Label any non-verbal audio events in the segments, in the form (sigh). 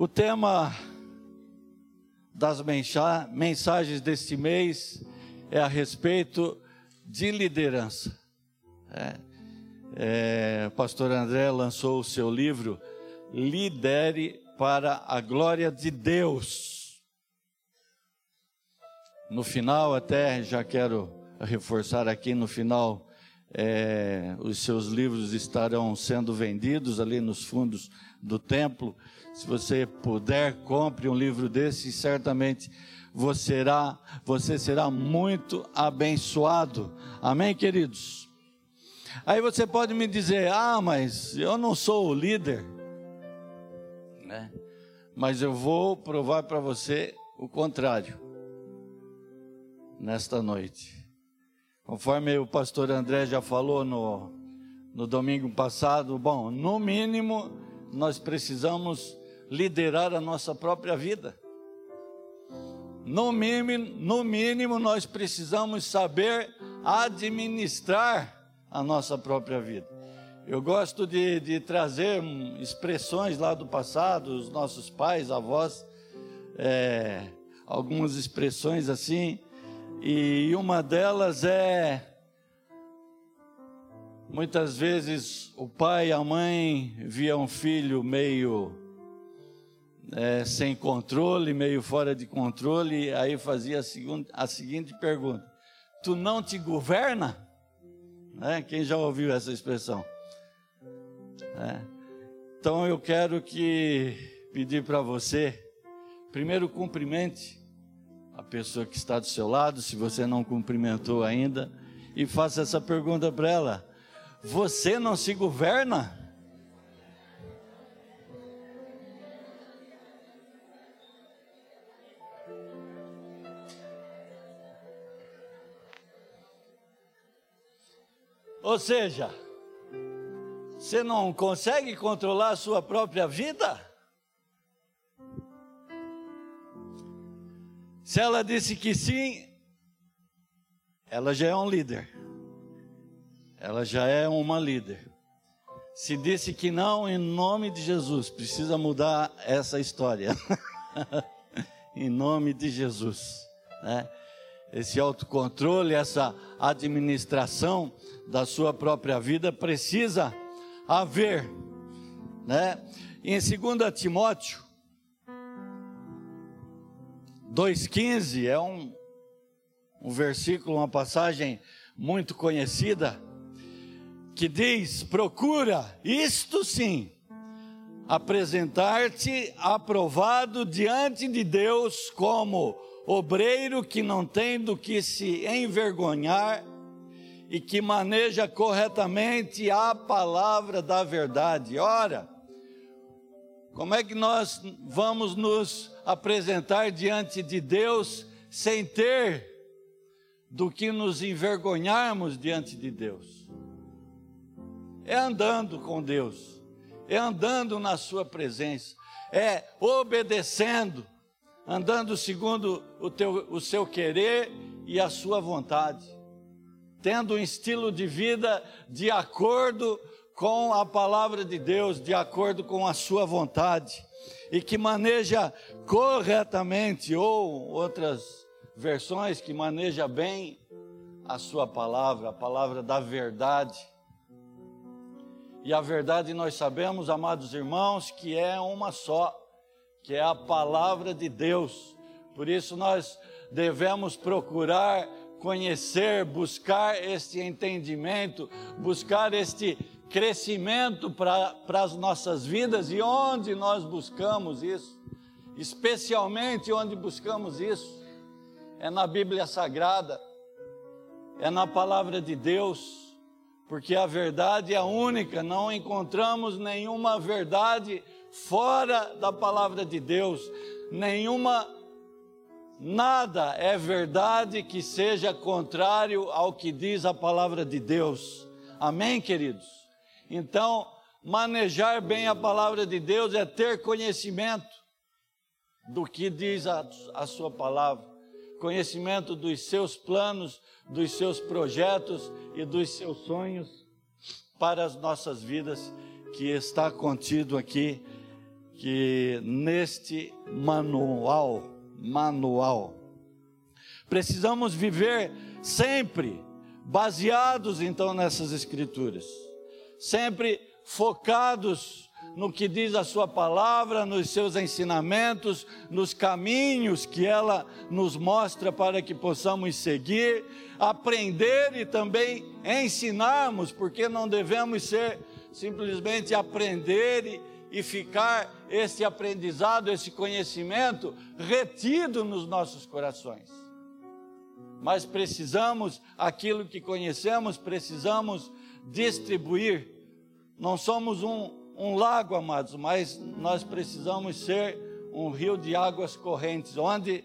O tema das mensagens deste mês é a respeito de liderança. É, é, o pastor André lançou o seu livro Lidere para a Glória de Deus. No final, até já quero reforçar aqui, no final, é, os seus livros estarão sendo vendidos ali nos fundos do templo. Se você puder, compre um livro desse e certamente você será, você será muito abençoado. Amém, queridos? Aí você pode me dizer: ah, mas eu não sou o líder. Né? Mas eu vou provar para você o contrário nesta noite. Conforme o pastor André já falou no, no domingo passado, bom, no mínimo nós precisamos liderar a nossa própria vida. No mínimo, no mínimo, nós precisamos saber administrar a nossa própria vida. Eu gosto de, de trazer expressões lá do passado, os nossos pais, avós, é, algumas expressões assim, e uma delas é muitas vezes o pai e a mãe via um filho meio é, sem controle, meio fora de controle, aí fazia a, segunda, a seguinte pergunta: Tu não te governa? É, quem já ouviu essa expressão? É. Então eu quero que pedir para você, primeiro cumprimente a pessoa que está do seu lado, se você não cumprimentou ainda, e faça essa pergunta para ela: Você não se governa? Ou seja, você não consegue controlar a sua própria vida? Se ela disse que sim, ela já é um líder. Ela já é uma líder. Se disse que não, em nome de Jesus, precisa mudar essa história. (laughs) em nome de Jesus. Né? Esse autocontrole, essa administração da sua própria vida precisa haver. Né? Em 2 Timóteo, 2,15 é um, um versículo, uma passagem muito conhecida, que diz: procura, isto sim, apresentar-te aprovado diante de Deus como obreiro que não tem do que se envergonhar e que maneja corretamente a palavra da verdade. Ora, como é que nós vamos nos apresentar diante de Deus sem ter do que nos envergonharmos diante de Deus. É andando com Deus, é andando na Sua presença, é obedecendo, andando segundo o, teu, o seu querer e a sua vontade, tendo um estilo de vida de acordo com a palavra de Deus, de acordo com a sua vontade e que maneja corretamente, ou outras versões que maneja bem a sua palavra, a palavra da verdade. E a verdade nós sabemos, amados irmãos, que é uma só, que é a palavra de Deus. Por isso nós devemos procurar conhecer, buscar este entendimento, buscar este crescimento para as nossas vidas e onde nós buscamos isso, especialmente onde buscamos isso, é na Bíblia Sagrada, é na palavra de Deus, porque a verdade é única, não encontramos nenhuma verdade fora da palavra de Deus, nenhuma nada é verdade que seja contrário ao que diz a palavra de Deus. Amém, queridos? Então, manejar bem a palavra de Deus é ter conhecimento do que diz a, a sua palavra, conhecimento dos seus planos, dos seus projetos e dos seus sonhos para as nossas vidas, que está contido aqui, que neste manual, manual, precisamos viver sempre baseados então nessas escrituras, sempre focados no que diz a sua palavra, nos seus ensinamentos, nos caminhos que ela nos mostra para que possamos seguir, aprender e também ensinarmos, porque não devemos ser simplesmente aprender e, e ficar esse aprendizado, esse conhecimento retido nos nossos corações. Mas precisamos, aquilo que conhecemos, precisamos distribuir. Não somos um, um lago, amados, mas nós precisamos ser um rio de águas correntes, onde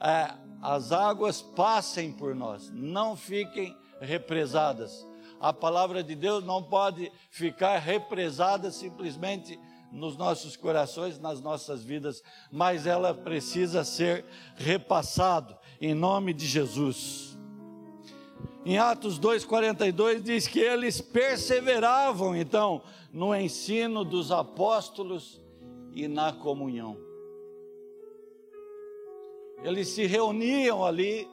é, as águas passem por nós, não fiquem represadas. A palavra de Deus não pode ficar represada simplesmente nos nossos corações, nas nossas vidas, mas ela precisa ser repassado em nome de Jesus. Em Atos 2:42 diz que eles perseveravam então no ensino dos apóstolos e na comunhão. Eles se reuniam ali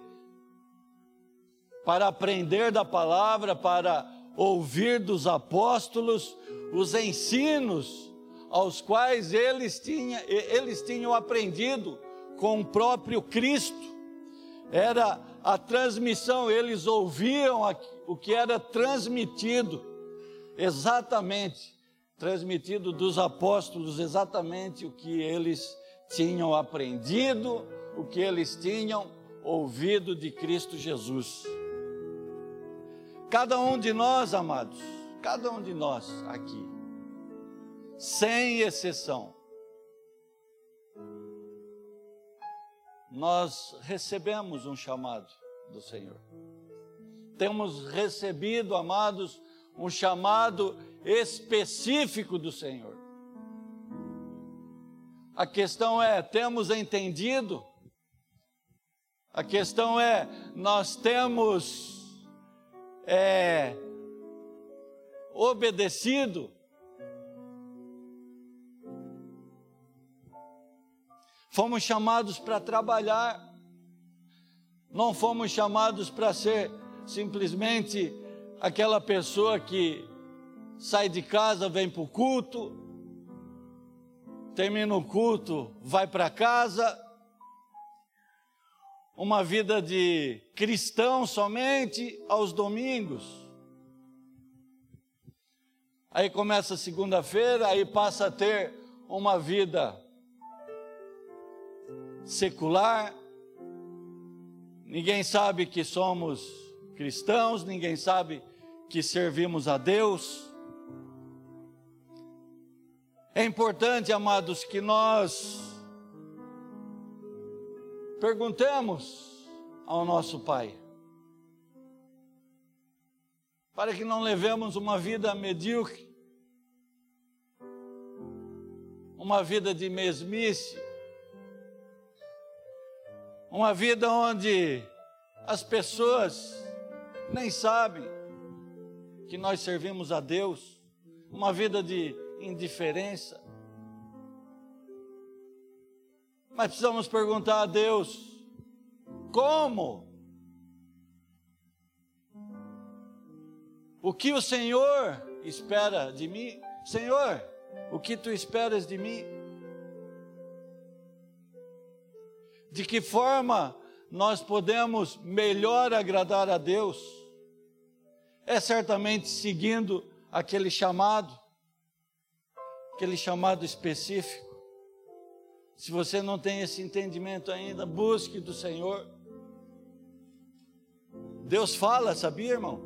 para aprender da palavra, para ouvir dos apóstolos os ensinos aos quais eles, tinha, eles tinham aprendido com o próprio Cristo. Era a transmissão, eles ouviam o que era transmitido, exatamente, transmitido dos apóstolos, exatamente o que eles tinham aprendido, o que eles tinham ouvido de Cristo Jesus. Cada um de nós, amados, cada um de nós aqui, sem exceção, nós recebemos um chamado do Senhor. Temos recebido, amados, um chamado específico do Senhor. A questão é: temos entendido? A questão é: nós temos é, obedecido. Fomos chamados para trabalhar, não fomos chamados para ser simplesmente aquela pessoa que sai de casa, vem para o culto, termina o culto, vai para casa, uma vida de cristão somente aos domingos. Aí começa segunda-feira, aí passa a ter uma vida secular. Ninguém sabe que somos cristãos, ninguém sabe que servimos a Deus. É importante, amados, que nós Perguntemos ao nosso Pai, para que não levemos uma vida medíocre, uma vida de mesmice, uma vida onde as pessoas nem sabem que nós servimos a Deus, uma vida de indiferença, Mas precisamos perguntar a Deus: como? O que o Senhor espera de mim? Senhor, o que tu esperas de mim? De que forma nós podemos melhor agradar a Deus? É certamente seguindo aquele chamado, aquele chamado específico. Se você não tem esse entendimento ainda, busque do Senhor. Deus fala, sabia, irmão?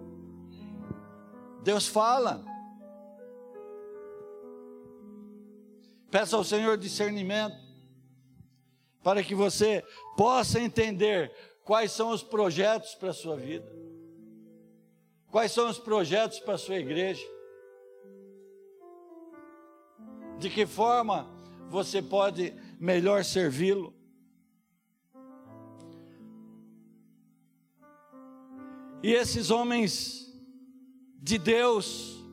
Deus fala. Peça ao Senhor discernimento, para que você possa entender quais são os projetos para a sua vida, quais são os projetos para a sua igreja, de que forma você pode melhor servi-lo. E esses homens de Deus,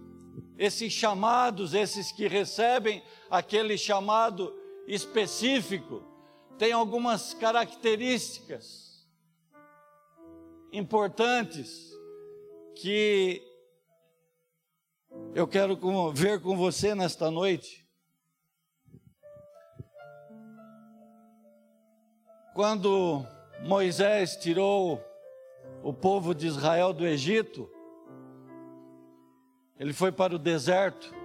esses chamados, esses que recebem aquele chamado específico, têm algumas características importantes que eu quero ver com você nesta noite. Quando Moisés tirou o povo de Israel do Egito, ele foi para o deserto.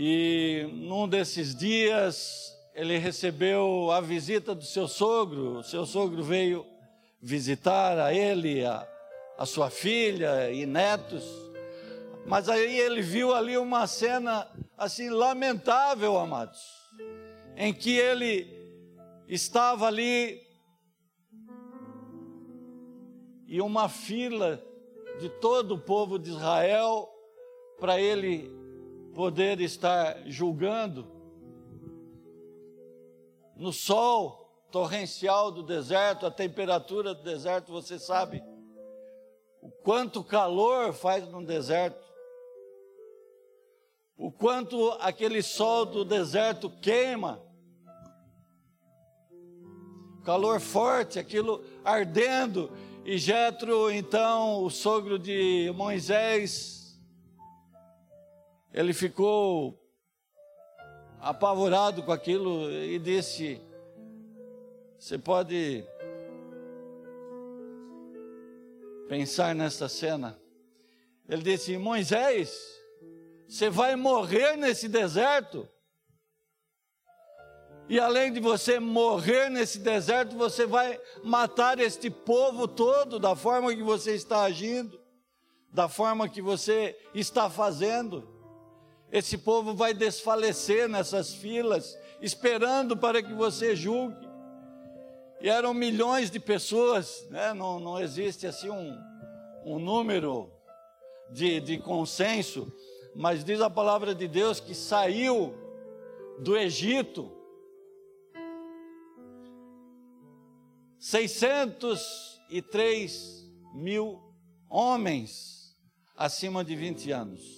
E num desses dias ele recebeu a visita do seu sogro. O seu sogro veio visitar a ele, a, a sua filha e netos. Mas aí ele viu ali uma cena assim lamentável, amados, em que ele estava ali e uma fila de todo o povo de Israel para ele poder estar julgando no sol torrencial do deserto, a temperatura do deserto, você sabe o quanto calor faz no deserto, o quanto aquele sol do deserto queima, calor forte, aquilo ardendo, e Jetro, então, o sogro de Moisés, ele ficou apavorado com aquilo e disse: você pode pensar nessa cena. Ele disse: Moisés, você vai morrer nesse deserto. E além de você morrer nesse deserto, você vai matar este povo todo da forma que você está agindo, da forma que você está fazendo. Esse povo vai desfalecer nessas filas, esperando para que você julgue. E eram milhões de pessoas, né? não, não existe assim um, um número de, de consenso, mas diz a palavra de Deus que saiu do Egito 603 mil homens acima de 20 anos.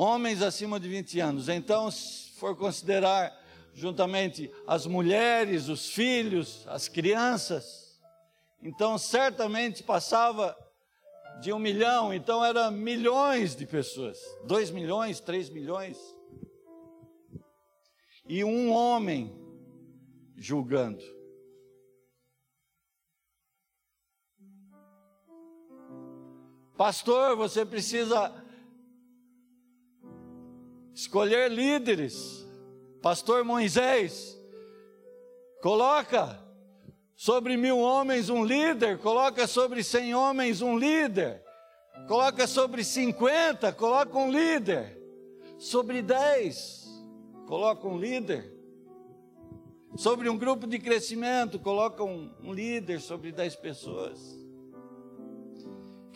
Homens acima de 20 anos. Então, se for considerar juntamente as mulheres, os filhos, as crianças. Então, certamente passava de um milhão, então eram milhões de pessoas, dois milhões, três milhões. E um homem julgando. Pastor, você precisa escolher líderes. Pastor Moisés, coloca sobre mil homens um líder, coloca sobre cem homens um líder, coloca sobre cinquenta, coloca um líder, sobre dez, coloca um líder, sobre um grupo de crescimento, coloca um, um líder sobre dez pessoas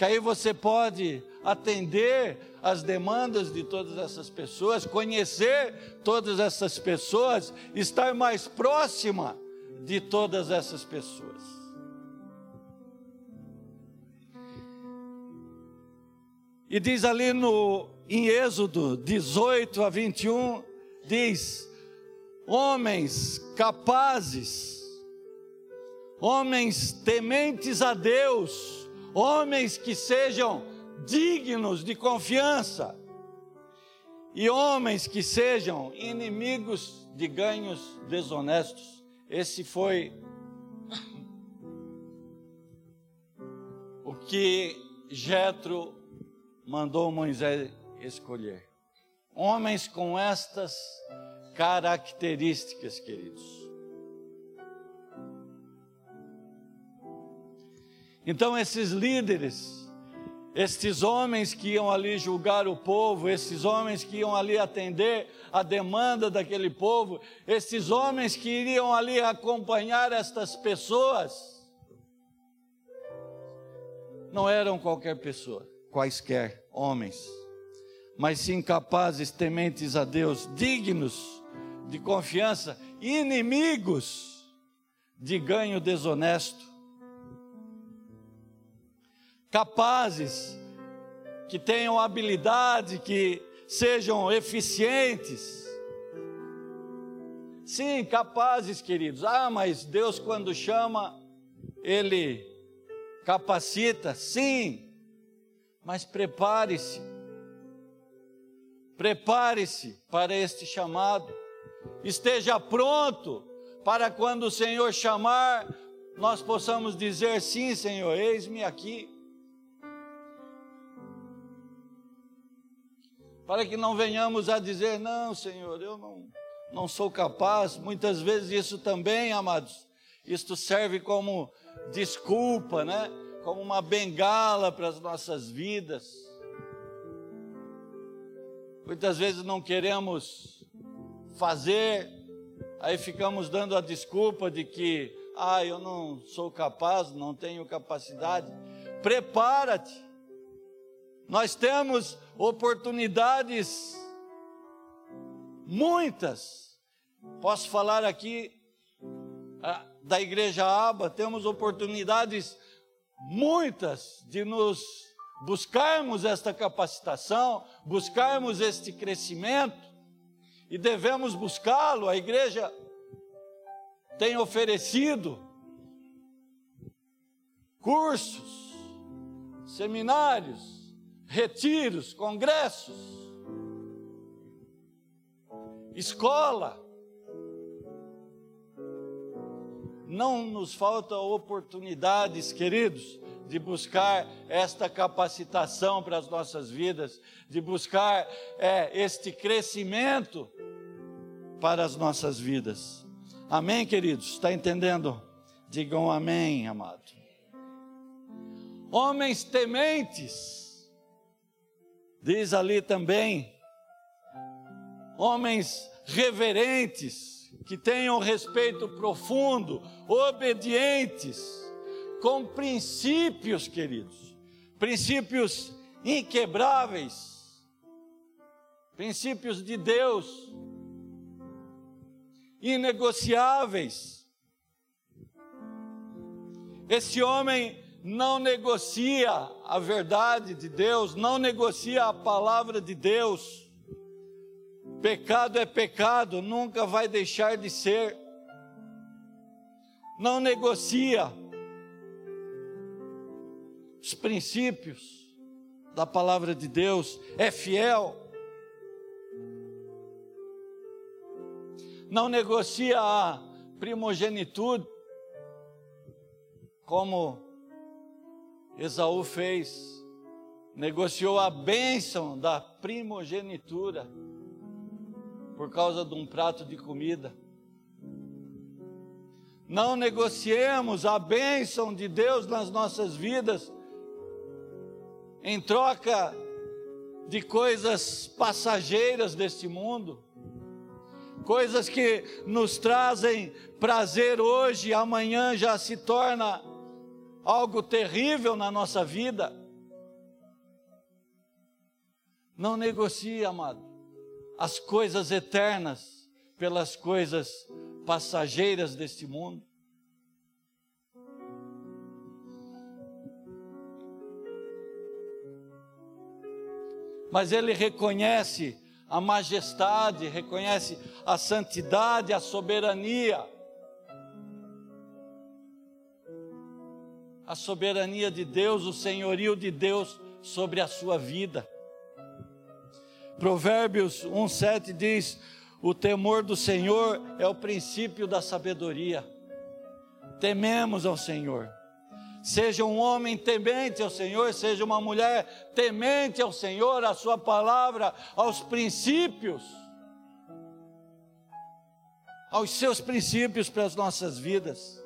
que aí você pode atender as demandas de todas essas pessoas, conhecer todas essas pessoas, estar mais próxima de todas essas pessoas. E diz ali no em Êxodo 18 a 21, diz: homens capazes, homens tementes a Deus, homens que sejam dignos de confiança e homens que sejam inimigos de ganhos desonestos. Esse foi o que Jetro mandou Moisés escolher. Homens com estas características, queridos. Então, esses líderes, estes homens que iam ali julgar o povo, esses homens que iam ali atender a demanda daquele povo, esses homens que iriam ali acompanhar estas pessoas, não eram qualquer pessoa, quaisquer homens, mas sim capazes, tementes a Deus, dignos de confiança, inimigos de ganho desonesto capazes, que tenham habilidade, que sejam eficientes. Sim, capazes, queridos. Ah, mas Deus, quando chama, Ele capacita. Sim, mas prepare-se. Prepare-se para este chamado. Esteja pronto para quando o Senhor chamar, nós possamos dizer: Sim, Senhor, eis-me aqui. Para que não venhamos a dizer: Não, Senhor, eu não, não sou capaz. Muitas vezes isso também, amados, isto serve como desculpa, né? Como uma bengala para as nossas vidas. Muitas vezes não queremos fazer, aí ficamos dando a desculpa de que, ah, eu não sou capaz, não tenho capacidade. Prepara-te. Nós temos oportunidades muitas. Posso falar aqui da igreja Aba, temos oportunidades muitas de nos buscarmos esta capacitação, buscarmos este crescimento e devemos buscá-lo. A igreja tem oferecido cursos, seminários, retiros, congressos, escola. Não nos faltam oportunidades, queridos, de buscar esta capacitação para as nossas vidas, de buscar é, este crescimento para as nossas vidas. Amém, queridos? Está entendendo? Digam amém, amado. Homens tementes, diz ali também, homens reverentes, que tenham respeito profundo, obedientes, com princípios, queridos, princípios inquebráveis, princípios de Deus, inegociáveis. Esse homem não negocia a verdade de Deus, não negocia a palavra de Deus. Pecado é pecado, nunca vai deixar de ser. Não negocia os princípios da palavra de Deus, é fiel. Não negocia a primogenitude, como Esaú fez, negociou a bênção da primogenitura por causa de um prato de comida. Não negociemos a bênção de Deus nas nossas vidas em troca de coisas passageiras deste mundo, coisas que nos trazem prazer hoje, amanhã já se torna algo terrível na nossa vida. Não negocie, amado, as coisas eternas pelas coisas passageiras deste mundo. mas ele reconhece a majestade, reconhece a santidade, a soberania. A soberania de Deus, o senhorio de Deus sobre a sua vida. Provérbios 1,7 diz: O temor do Senhor é o princípio da sabedoria. Tememos ao Senhor. Seja um homem temente ao Senhor, seja uma mulher temente ao Senhor, à Sua palavra, aos princípios, aos seus princípios para as nossas vidas.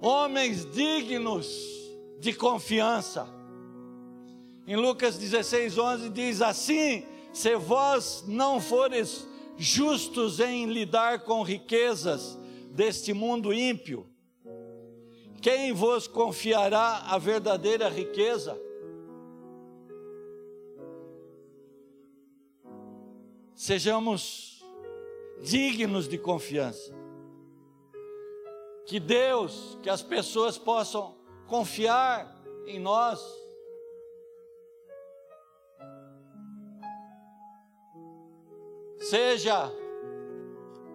Homens dignos de confiança. Em Lucas 16, 11 diz assim: Se vós não fores justos em lidar com riquezas deste mundo ímpio, quem vos confiará a verdadeira riqueza? Sejamos dignos de confiança. Que Deus, que as pessoas possam confiar em nós. Seja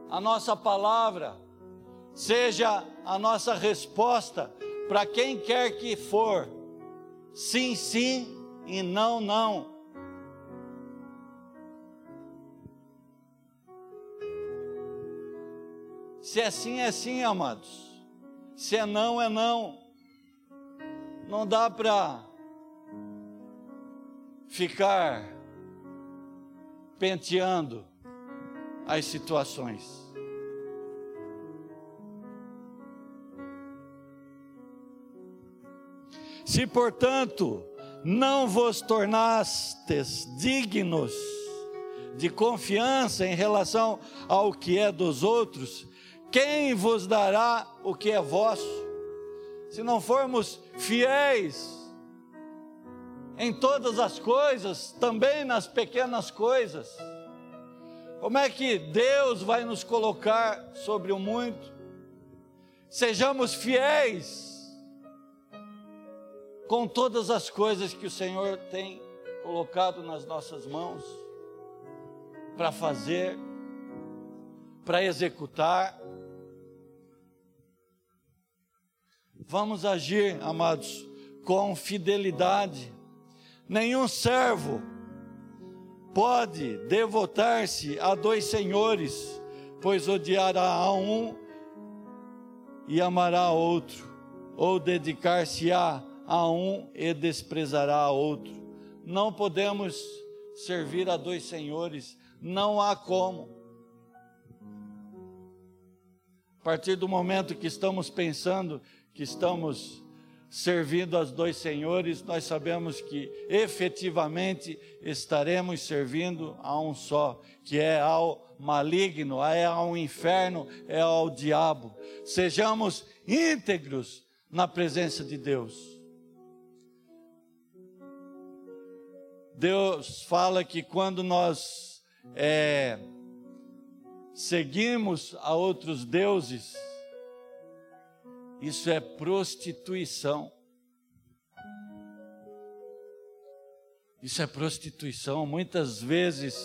a nossa palavra, seja a nossa resposta para quem quer que for, sim, sim e não, não. Se é sim, é sim, amados. Se é não, é não. Não dá para ficar penteando as situações. Se, portanto, não vos tornastes dignos de confiança em relação ao que é dos outros, quem vos dará o que é vosso? Se não formos fiéis em todas as coisas, também nas pequenas coisas, como é que Deus vai nos colocar sobre o muito? Sejamos fiéis com todas as coisas que o Senhor tem colocado nas nossas mãos para fazer, para executar. Vamos agir, amados, com fidelidade. Nenhum servo pode devotar-se a dois senhores, pois odiará a um e amará a outro, ou dedicar-se-á a um e desprezará a outro. Não podemos servir a dois senhores, não há como. A partir do momento que estamos pensando que estamos servindo aos dois senhores, nós sabemos que efetivamente estaremos servindo a um só, que é ao maligno, é ao inferno, é ao diabo. Sejamos íntegros na presença de Deus. Deus fala que quando nós é, seguimos a outros deuses, isso é prostituição. Isso é prostituição. Muitas vezes,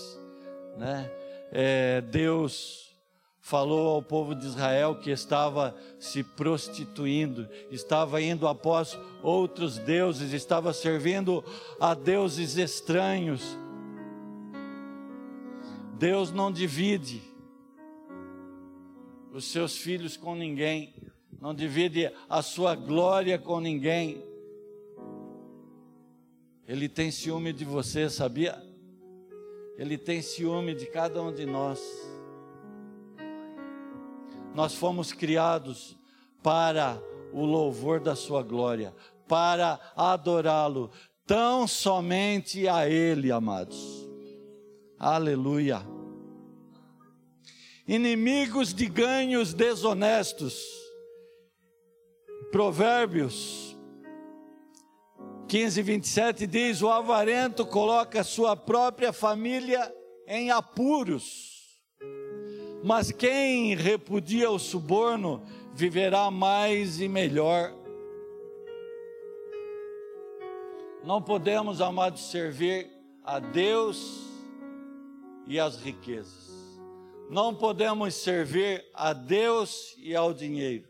né, é, Deus falou ao povo de Israel que estava se prostituindo, estava indo após outros deuses, estava servindo a deuses estranhos. Deus não divide os seus filhos com ninguém não divide a sua glória com ninguém. Ele tem ciúme de você, sabia? Ele tem ciúme de cada um de nós. Nós fomos criados para o louvor da sua glória, para adorá-lo, tão somente a Ele, amados. Aleluia. Inimigos de ganhos desonestos Provérbios 15, 27 diz: O avarento coloca sua própria família em apuros, mas quem repudia o suborno viverá mais e melhor. Não podemos, amados, servir a Deus e às riquezas. Não podemos servir a Deus e ao dinheiro.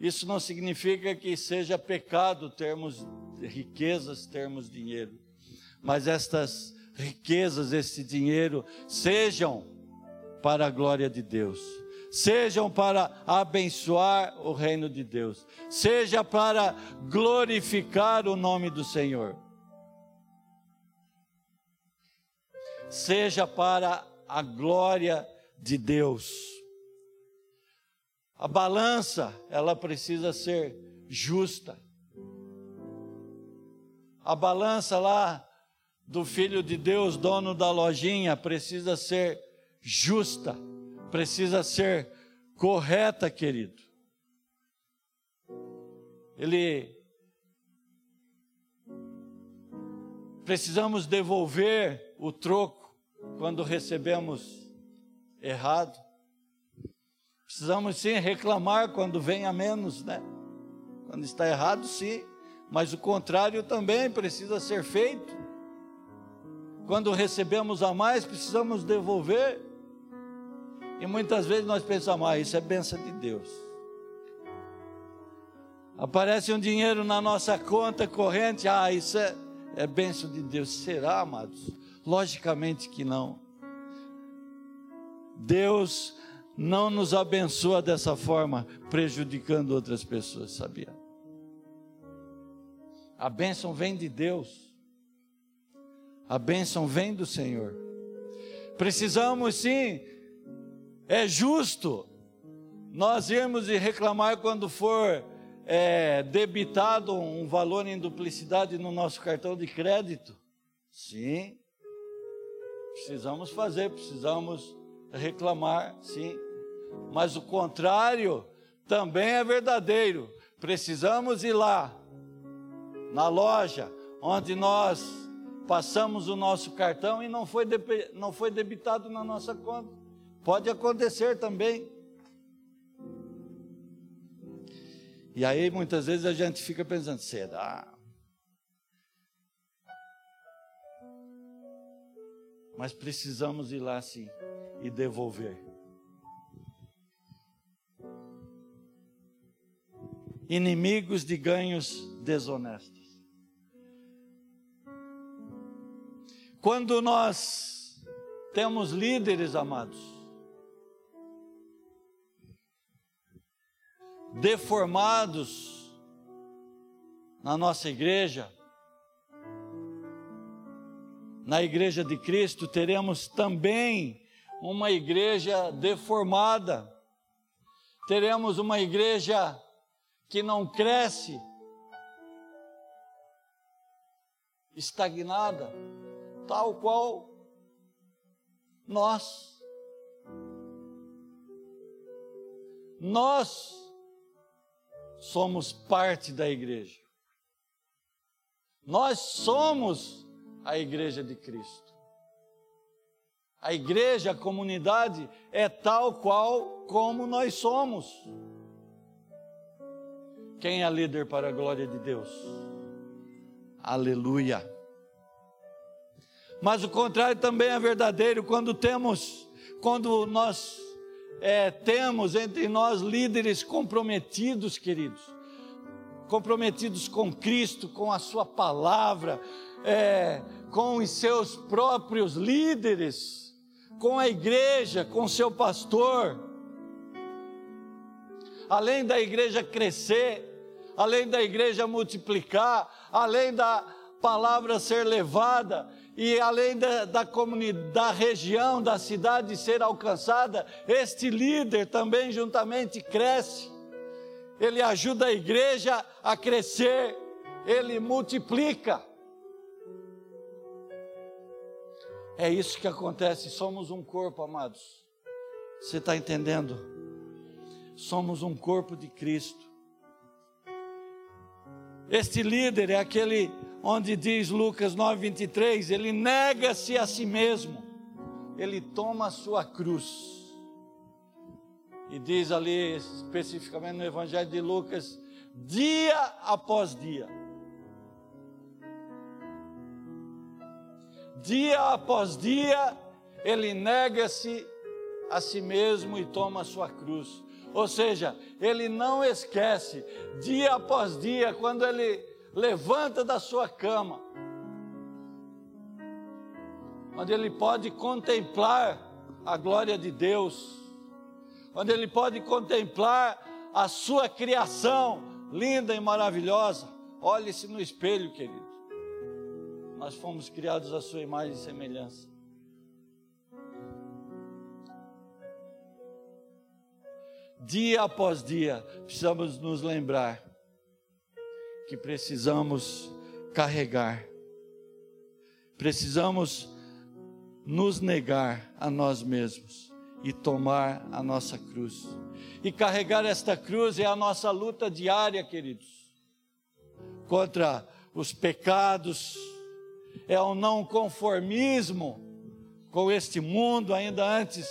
Isso não significa que seja pecado termos riquezas, termos dinheiro, mas estas riquezas, esse dinheiro, sejam para a glória de Deus, sejam para abençoar o reino de Deus, seja para glorificar o nome do Senhor, seja para a glória de Deus. A balança, ela precisa ser justa. A balança lá do filho de Deus, dono da lojinha, precisa ser justa, precisa ser correta, querido. Ele precisamos devolver o troco quando recebemos errado. Precisamos sim reclamar quando vem a menos, né? Quando está errado, sim, mas o contrário também precisa ser feito. Quando recebemos a mais, precisamos devolver. E muitas vezes nós pensamos, ah, isso é benção de Deus. Aparece um dinheiro na nossa conta corrente, ah, isso é, é benção de Deus. Será, amados? Logicamente que não. Deus não nos abençoa dessa forma, prejudicando outras pessoas, sabia? A bênção vem de Deus, a bênção vem do Senhor. Precisamos sim, é justo nós irmos e reclamar quando for é, debitado um valor em duplicidade no nosso cartão de crédito. Sim, precisamos fazer, precisamos reclamar, sim. Mas o contrário também é verdadeiro. Precisamos ir lá, na loja, onde nós passamos o nosso cartão e não foi, não foi debitado na nossa conta. Pode acontecer também. E aí muitas vezes a gente fica pensando, será? Mas precisamos ir lá sim e devolver. Inimigos de ganhos desonestos. Quando nós temos líderes amados, deformados na nossa igreja, na igreja de Cristo, teremos também uma igreja deformada, teremos uma igreja que não cresce, estagnada, tal qual nós. Nós somos parte da igreja. Nós somos a igreja de Cristo. A igreja, a comunidade é tal qual como nós somos. Quem é líder para a glória de Deus? Aleluia. Mas o contrário também é verdadeiro quando temos, quando nós é, temos entre nós líderes comprometidos, queridos, comprometidos com Cristo, com a Sua palavra, é, com os seus próprios líderes com a igreja, com seu pastor. Além da igreja crescer, além da igreja multiplicar, além da palavra ser levada e além da, da comunidade, da região, da cidade ser alcançada, este líder também juntamente cresce. Ele ajuda a igreja a crescer, ele multiplica. É isso que acontece, somos um corpo, amados. Você está entendendo? Somos um corpo de Cristo. Este líder é aquele onde diz Lucas 9:23, ele nega-se a si mesmo. Ele toma a sua cruz. E diz ali especificamente no evangelho de Lucas, dia após dia dia após dia, ele nega-se a si mesmo e toma a sua cruz. Ou seja, ele não esquece, dia após dia, quando ele levanta da sua cama, onde ele pode contemplar a glória de Deus, onde ele pode contemplar a sua criação linda e maravilhosa. Olhe-se no espelho, querido. Nós fomos criados à sua imagem e semelhança. Dia após dia, precisamos nos lembrar que precisamos carregar, precisamos nos negar a nós mesmos e tomar a nossa cruz. E carregar esta cruz é a nossa luta diária, queridos, contra os pecados, é o não conformismo com este mundo, ainda antes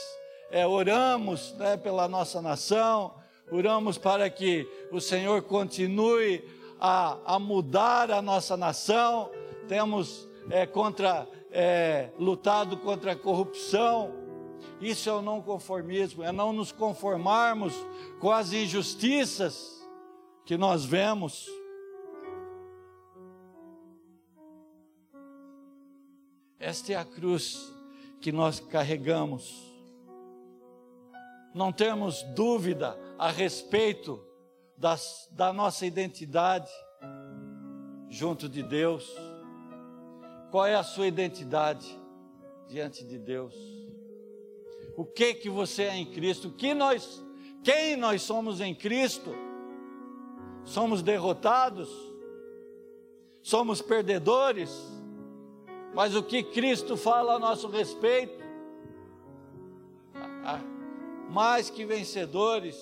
é, oramos né, pela nossa nação, oramos para que o Senhor continue a, a mudar a nossa nação. Temos é, contra, é, lutado contra a corrupção. Isso é o não conformismo, é não nos conformarmos com as injustiças que nós vemos. Esta é a cruz que nós carregamos. Não temos dúvida a respeito das, da nossa identidade junto de Deus. Qual é a sua identidade diante de Deus? O que que você é em Cristo? Que nós, quem nós somos em Cristo? Somos derrotados? Somos perdedores? Mas o que Cristo fala a nosso respeito? Ah, ah, mais que vencedores.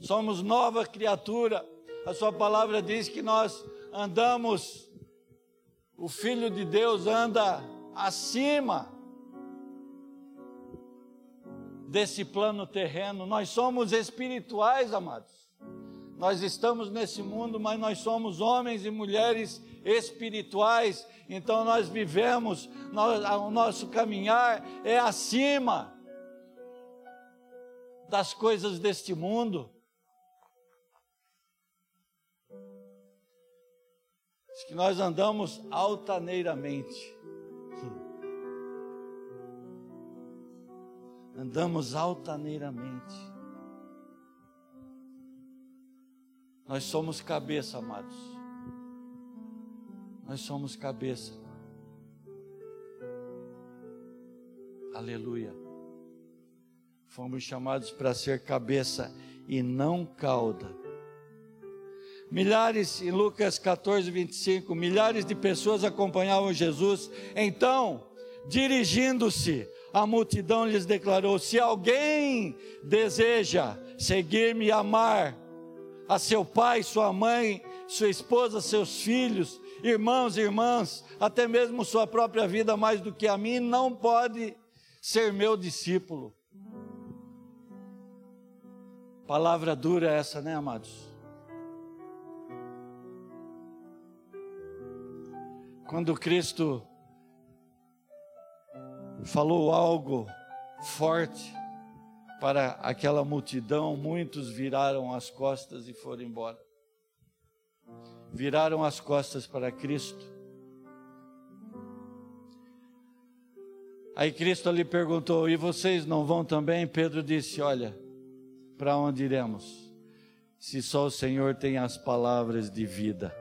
Somos nova criatura. A sua palavra diz que nós andamos, o Filho de Deus anda acima desse plano terreno. Nós somos espirituais, amados. Nós estamos nesse mundo, mas nós somos homens e mulheres espirituais, então nós vivemos, nós, o nosso caminhar é acima das coisas deste mundo. Diz que nós andamos altaneiramente. Andamos altaneiramente. Nós somos cabeça, amados. Nós somos cabeça. Aleluia. Fomos chamados para ser cabeça e não cauda. Milhares, em Lucas 14, 25, milhares de pessoas acompanhavam Jesus. Então, dirigindo-se à multidão, lhes declarou: Se alguém deseja seguir-me e amar a seu pai, sua mãe, sua esposa, seus filhos, irmãos e irmãs, até mesmo sua própria vida mais do que a mim, não pode ser meu discípulo. Palavra dura essa, né, amados? Quando Cristo falou algo forte, para aquela multidão, muitos viraram as costas e foram embora. Viraram as costas para Cristo. Aí Cristo lhe perguntou: E vocês não vão também? Pedro disse: Olha, para onde iremos? Se só o Senhor tem as palavras de vida.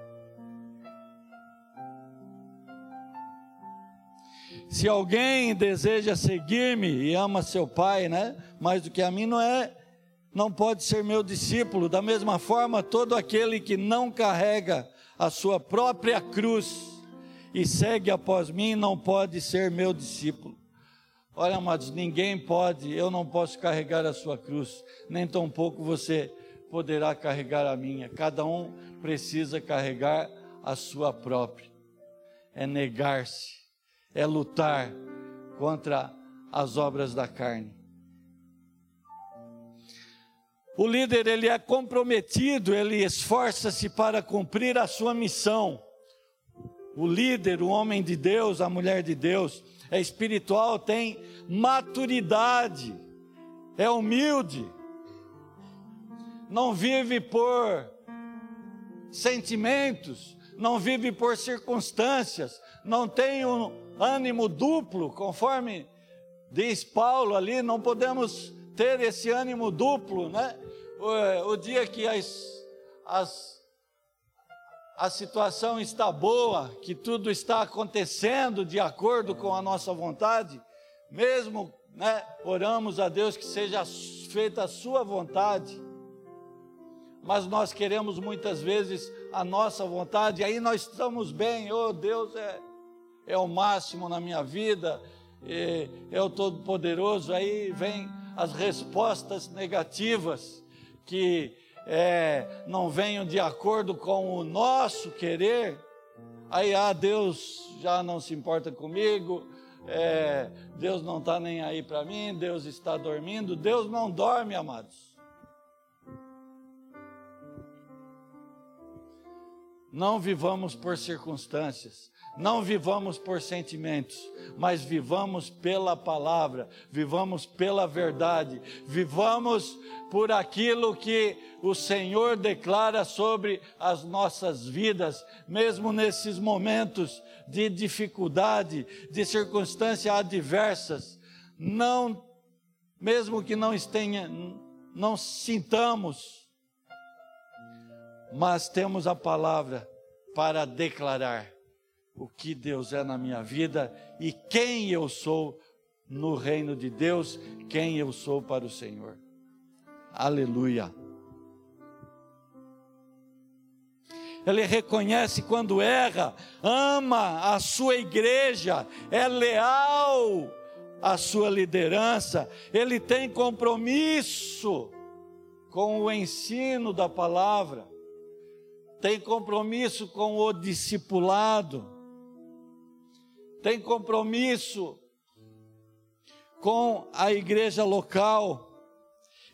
Se alguém deseja seguir-me e ama seu pai, né, mais do que a mim, não é, não pode ser meu discípulo. Da mesma forma, todo aquele que não carrega a sua própria cruz e segue após mim, não pode ser meu discípulo. Olha, amados, ninguém pode, eu não posso carregar a sua cruz, nem tampouco você poderá carregar a minha. Cada um precisa carregar a sua própria. É negar-se é lutar contra as obras da carne. O líder ele é comprometido, ele esforça-se para cumprir a sua missão. O líder, o homem de Deus, a mulher de Deus, é espiritual, tem maturidade, é humilde, não vive por sentimentos, não vive por circunstâncias, não tem um, ânimo duplo, conforme diz Paulo ali, não podemos ter esse ânimo duplo, né? O, o dia que as, as, a situação está boa, que tudo está acontecendo de acordo com a nossa vontade, mesmo, né? Oramos a Deus que seja feita a sua vontade, mas nós queremos muitas vezes a nossa vontade, aí nós estamos bem, oh Deus é é o máximo na minha vida, é o Todo-Poderoso, aí vem as respostas negativas que é, não venham de acordo com o nosso querer, aí, ah, Deus já não se importa comigo, é, Deus não está nem aí para mim, Deus está dormindo. Deus não dorme, amados. Não vivamos por circunstâncias, não vivamos por sentimentos, mas vivamos pela palavra, vivamos pela verdade, vivamos por aquilo que o Senhor declara sobre as nossas vidas, mesmo nesses momentos de dificuldade, de circunstâncias adversas, não, mesmo que não tenha, não sintamos, mas temos a palavra para declarar o que Deus é na minha vida e quem eu sou no reino de Deus, quem eu sou para o Senhor. Aleluia. Ele reconhece quando erra, ama a sua igreja, é leal à sua liderança, ele tem compromisso com o ensino da palavra, tem compromisso com o discipulado tem compromisso com a igreja local,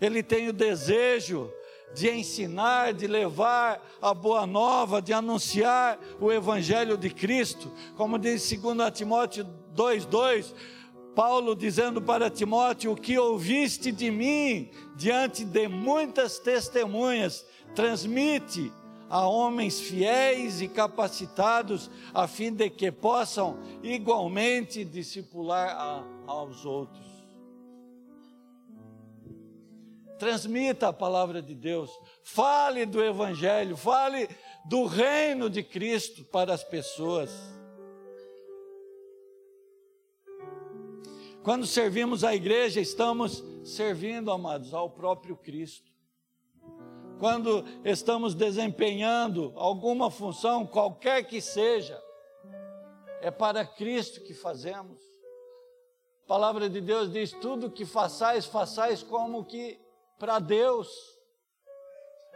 ele tem o desejo de ensinar, de levar a boa nova, de anunciar o evangelho de Cristo, como diz 2 Timóteo 2:2, Paulo dizendo para Timóteo: "O que ouviste de mim diante de muitas testemunhas, transmite a homens fiéis e capacitados, a fim de que possam igualmente discipular a, aos outros. Transmita a palavra de Deus, fale do Evangelho, fale do reino de Cristo para as pessoas. Quando servimos a igreja, estamos servindo, amados, ao próprio Cristo quando estamos desempenhando alguma função, qualquer que seja, é para Cristo que fazemos. A palavra de Deus diz: tudo que façais, façais como que para Deus.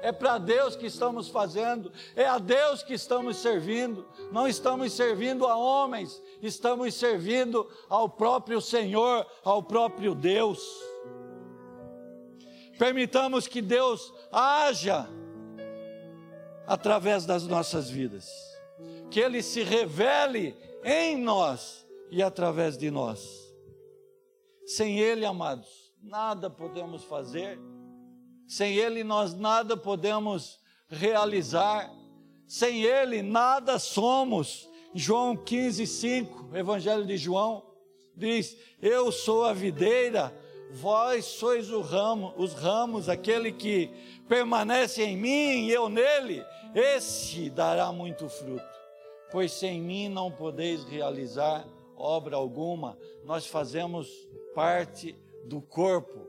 É para Deus que estamos fazendo, é a Deus que estamos servindo, não estamos servindo a homens, estamos servindo ao próprio Senhor, ao próprio Deus. Permitamos que Deus haja através das nossas vidas, que Ele se revele em nós e através de nós. Sem Ele, amados, nada podemos fazer, sem Ele, nós nada podemos realizar, sem Ele, nada somos. João 15, 5, Evangelho de João, diz: Eu sou a videira Vós sois ramo, os ramos, aquele que permanece em mim e eu nele, esse dará muito fruto. Pois sem mim não podeis realizar obra alguma. Nós fazemos parte do corpo,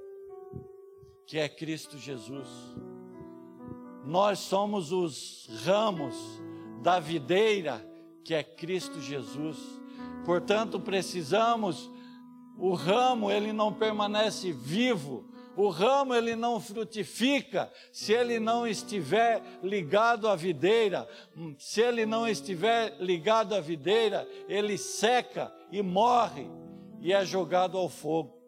que é Cristo Jesus. Nós somos os ramos da videira, que é Cristo Jesus. Portanto, precisamos o ramo ele não permanece vivo, o ramo ele não frutifica se ele não estiver ligado à videira. Se ele não estiver ligado à videira, ele seca e morre e é jogado ao fogo.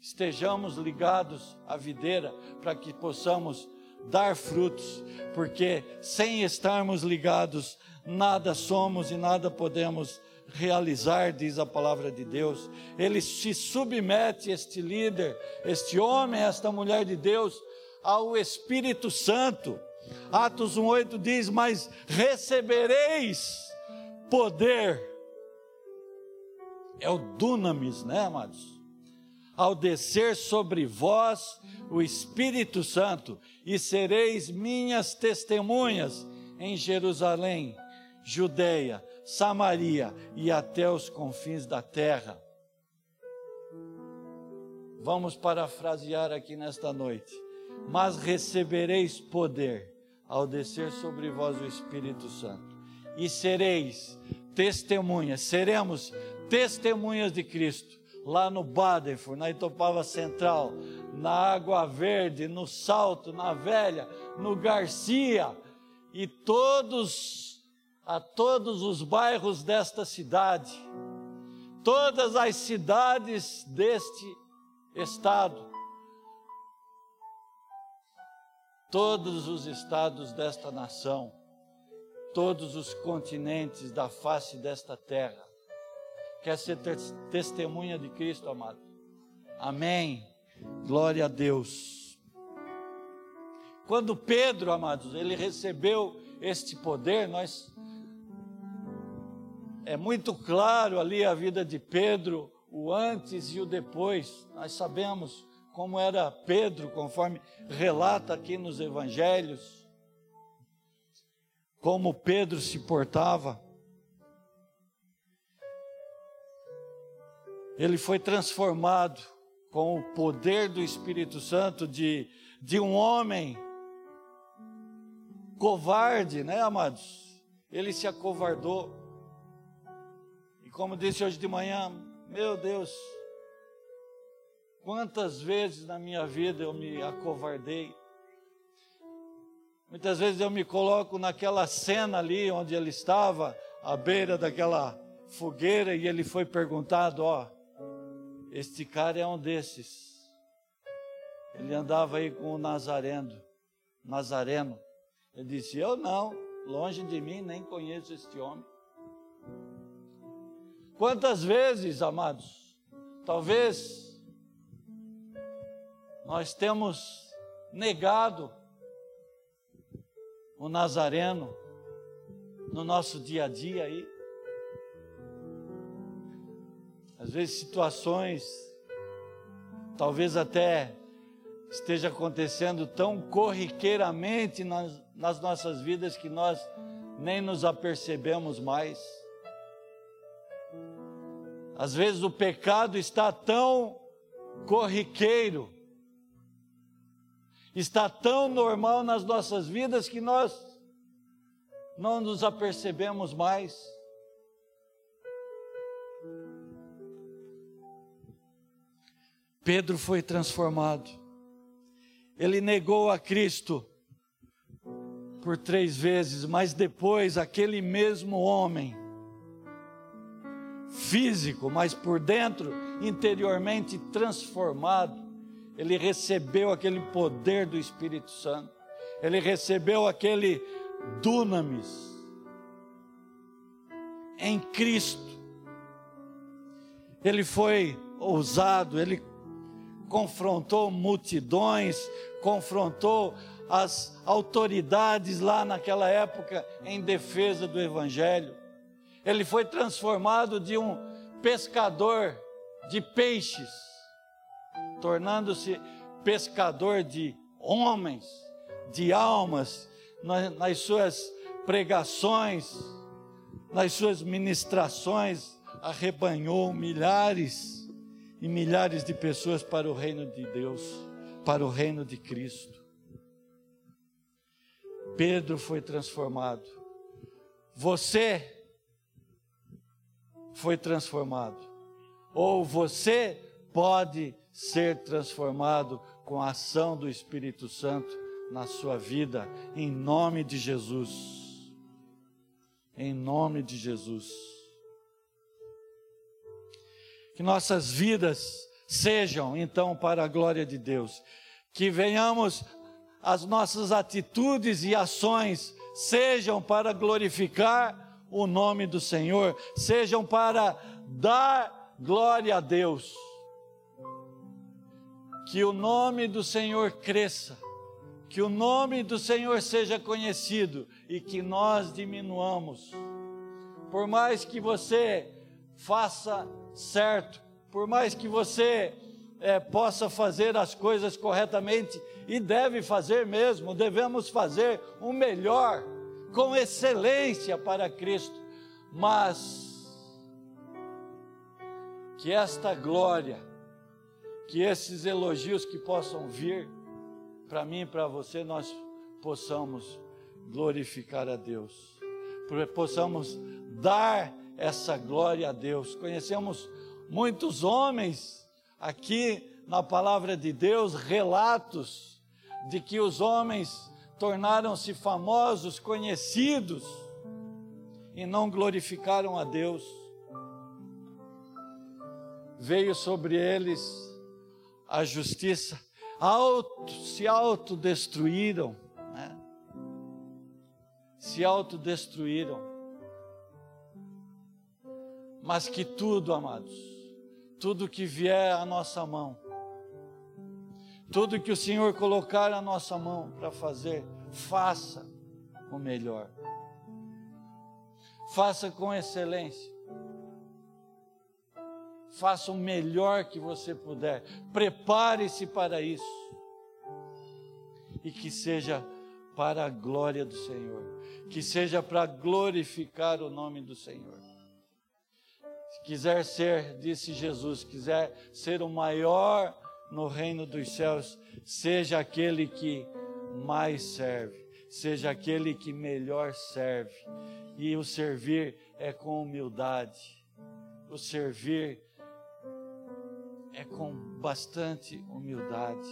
Estejamos ligados à videira para que possamos dar frutos, porque sem estarmos ligados, nada somos e nada podemos realizar, diz a palavra de Deus. Ele se submete, este líder, este homem, esta mulher de Deus, ao Espírito Santo. Atos 1,8 diz: Mas recebereis poder. É o dunamis, né, amados? Ao descer sobre vós o Espírito Santo, e sereis minhas testemunhas em Jerusalém, Judeia, Samaria e até os confins da terra. Vamos parafrasear aqui nesta noite. Mas recebereis poder ao descer sobre vós o Espírito Santo, e sereis testemunhas, seremos testemunhas de Cristo, lá no Badenford, na Itopava Central, na Água Verde, no Salto, na Velha, no Garcia, e todos a todos os bairros desta cidade. todas as cidades deste estado, todos os estados desta nação, todos os continentes da face desta terra. Quer ser testemunha de Cristo, amado? Amém. Glória a Deus. Quando Pedro, amados, ele recebeu este poder, nós é muito claro ali a vida de Pedro, o antes e o depois. Nós sabemos como era Pedro, conforme relata aqui nos evangelhos, como Pedro se portava. Ele foi transformado com o poder do Espírito Santo de, de um homem covarde, né, amados? Ele se acovardou. E como disse hoje de manhã, meu Deus, quantas vezes na minha vida eu me acovardei. Muitas vezes eu me coloco naquela cena ali onde ele estava, à beira daquela fogueira, e ele foi perguntado: Ó, este cara é um desses. Ele andava aí com o Nazareno. Nazareno. Ele disse: Eu não, longe de mim, nem conheço este homem. Quantas vezes, amados, talvez nós temos negado o Nazareno no nosso dia a dia aí. Às vezes situações, talvez até esteja acontecendo tão corriqueiramente nas, nas nossas vidas que nós nem nos apercebemos mais. Às vezes o pecado está tão corriqueiro, está tão normal nas nossas vidas que nós não nos apercebemos mais. Pedro foi transformado. Ele negou a Cristo por três vezes, mas depois aquele mesmo homem, físico, mas por dentro, interiormente transformado, ele recebeu aquele poder do Espírito Santo, ele recebeu aquele dunamis em Cristo. Ele foi ousado, ele confrontou multidões, confrontou as autoridades lá naquela época em defesa do Evangelho. Ele foi transformado de um pescador de peixes, tornando-se pescador de homens, de almas, nas suas pregações, nas suas ministrações, arrebanhou milhares e milhares de pessoas para o reino de Deus, para o reino de Cristo. Pedro foi transformado. Você foi transformado. Ou você pode ser transformado com a ação do Espírito Santo na sua vida, em nome de Jesus. Em nome de Jesus que nossas vidas sejam então para a glória de Deus, que venhamos as nossas atitudes e ações sejam para glorificar o nome do Senhor, sejam para dar glória a Deus. Que o nome do Senhor cresça, que o nome do Senhor seja conhecido e que nós diminuamos. Por mais que você faça certo, por mais que você é, possa fazer as coisas corretamente, e deve fazer mesmo, devemos fazer o melhor, com excelência para Cristo, mas que esta glória, que esses elogios que possam vir para mim e para você, nós possamos glorificar a Deus, possamos dar essa glória a Deus. Conhecemos muitos homens aqui na palavra de Deus, relatos de que os homens tornaram-se famosos, conhecidos e não glorificaram a Deus. veio sobre eles a justiça, auto, se autodestruíram, né? se autodestruíram. Mas que tudo, amados, tudo que vier à nossa mão, tudo que o Senhor colocar na nossa mão para fazer, faça o melhor. Faça com excelência. Faça o melhor que você puder. Prepare-se para isso. E que seja para a glória do Senhor. Que seja para glorificar o nome do Senhor. Se quiser ser, disse Jesus, quiser ser o maior no reino dos céus, seja aquele que mais serve, seja aquele que melhor serve. E o servir é com humildade. O servir é com bastante humildade,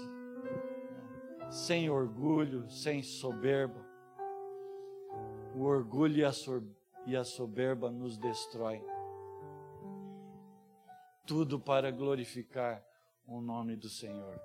sem orgulho, sem soberba. O orgulho e a soberba nos destrói. Tudo para glorificar o nome do Senhor.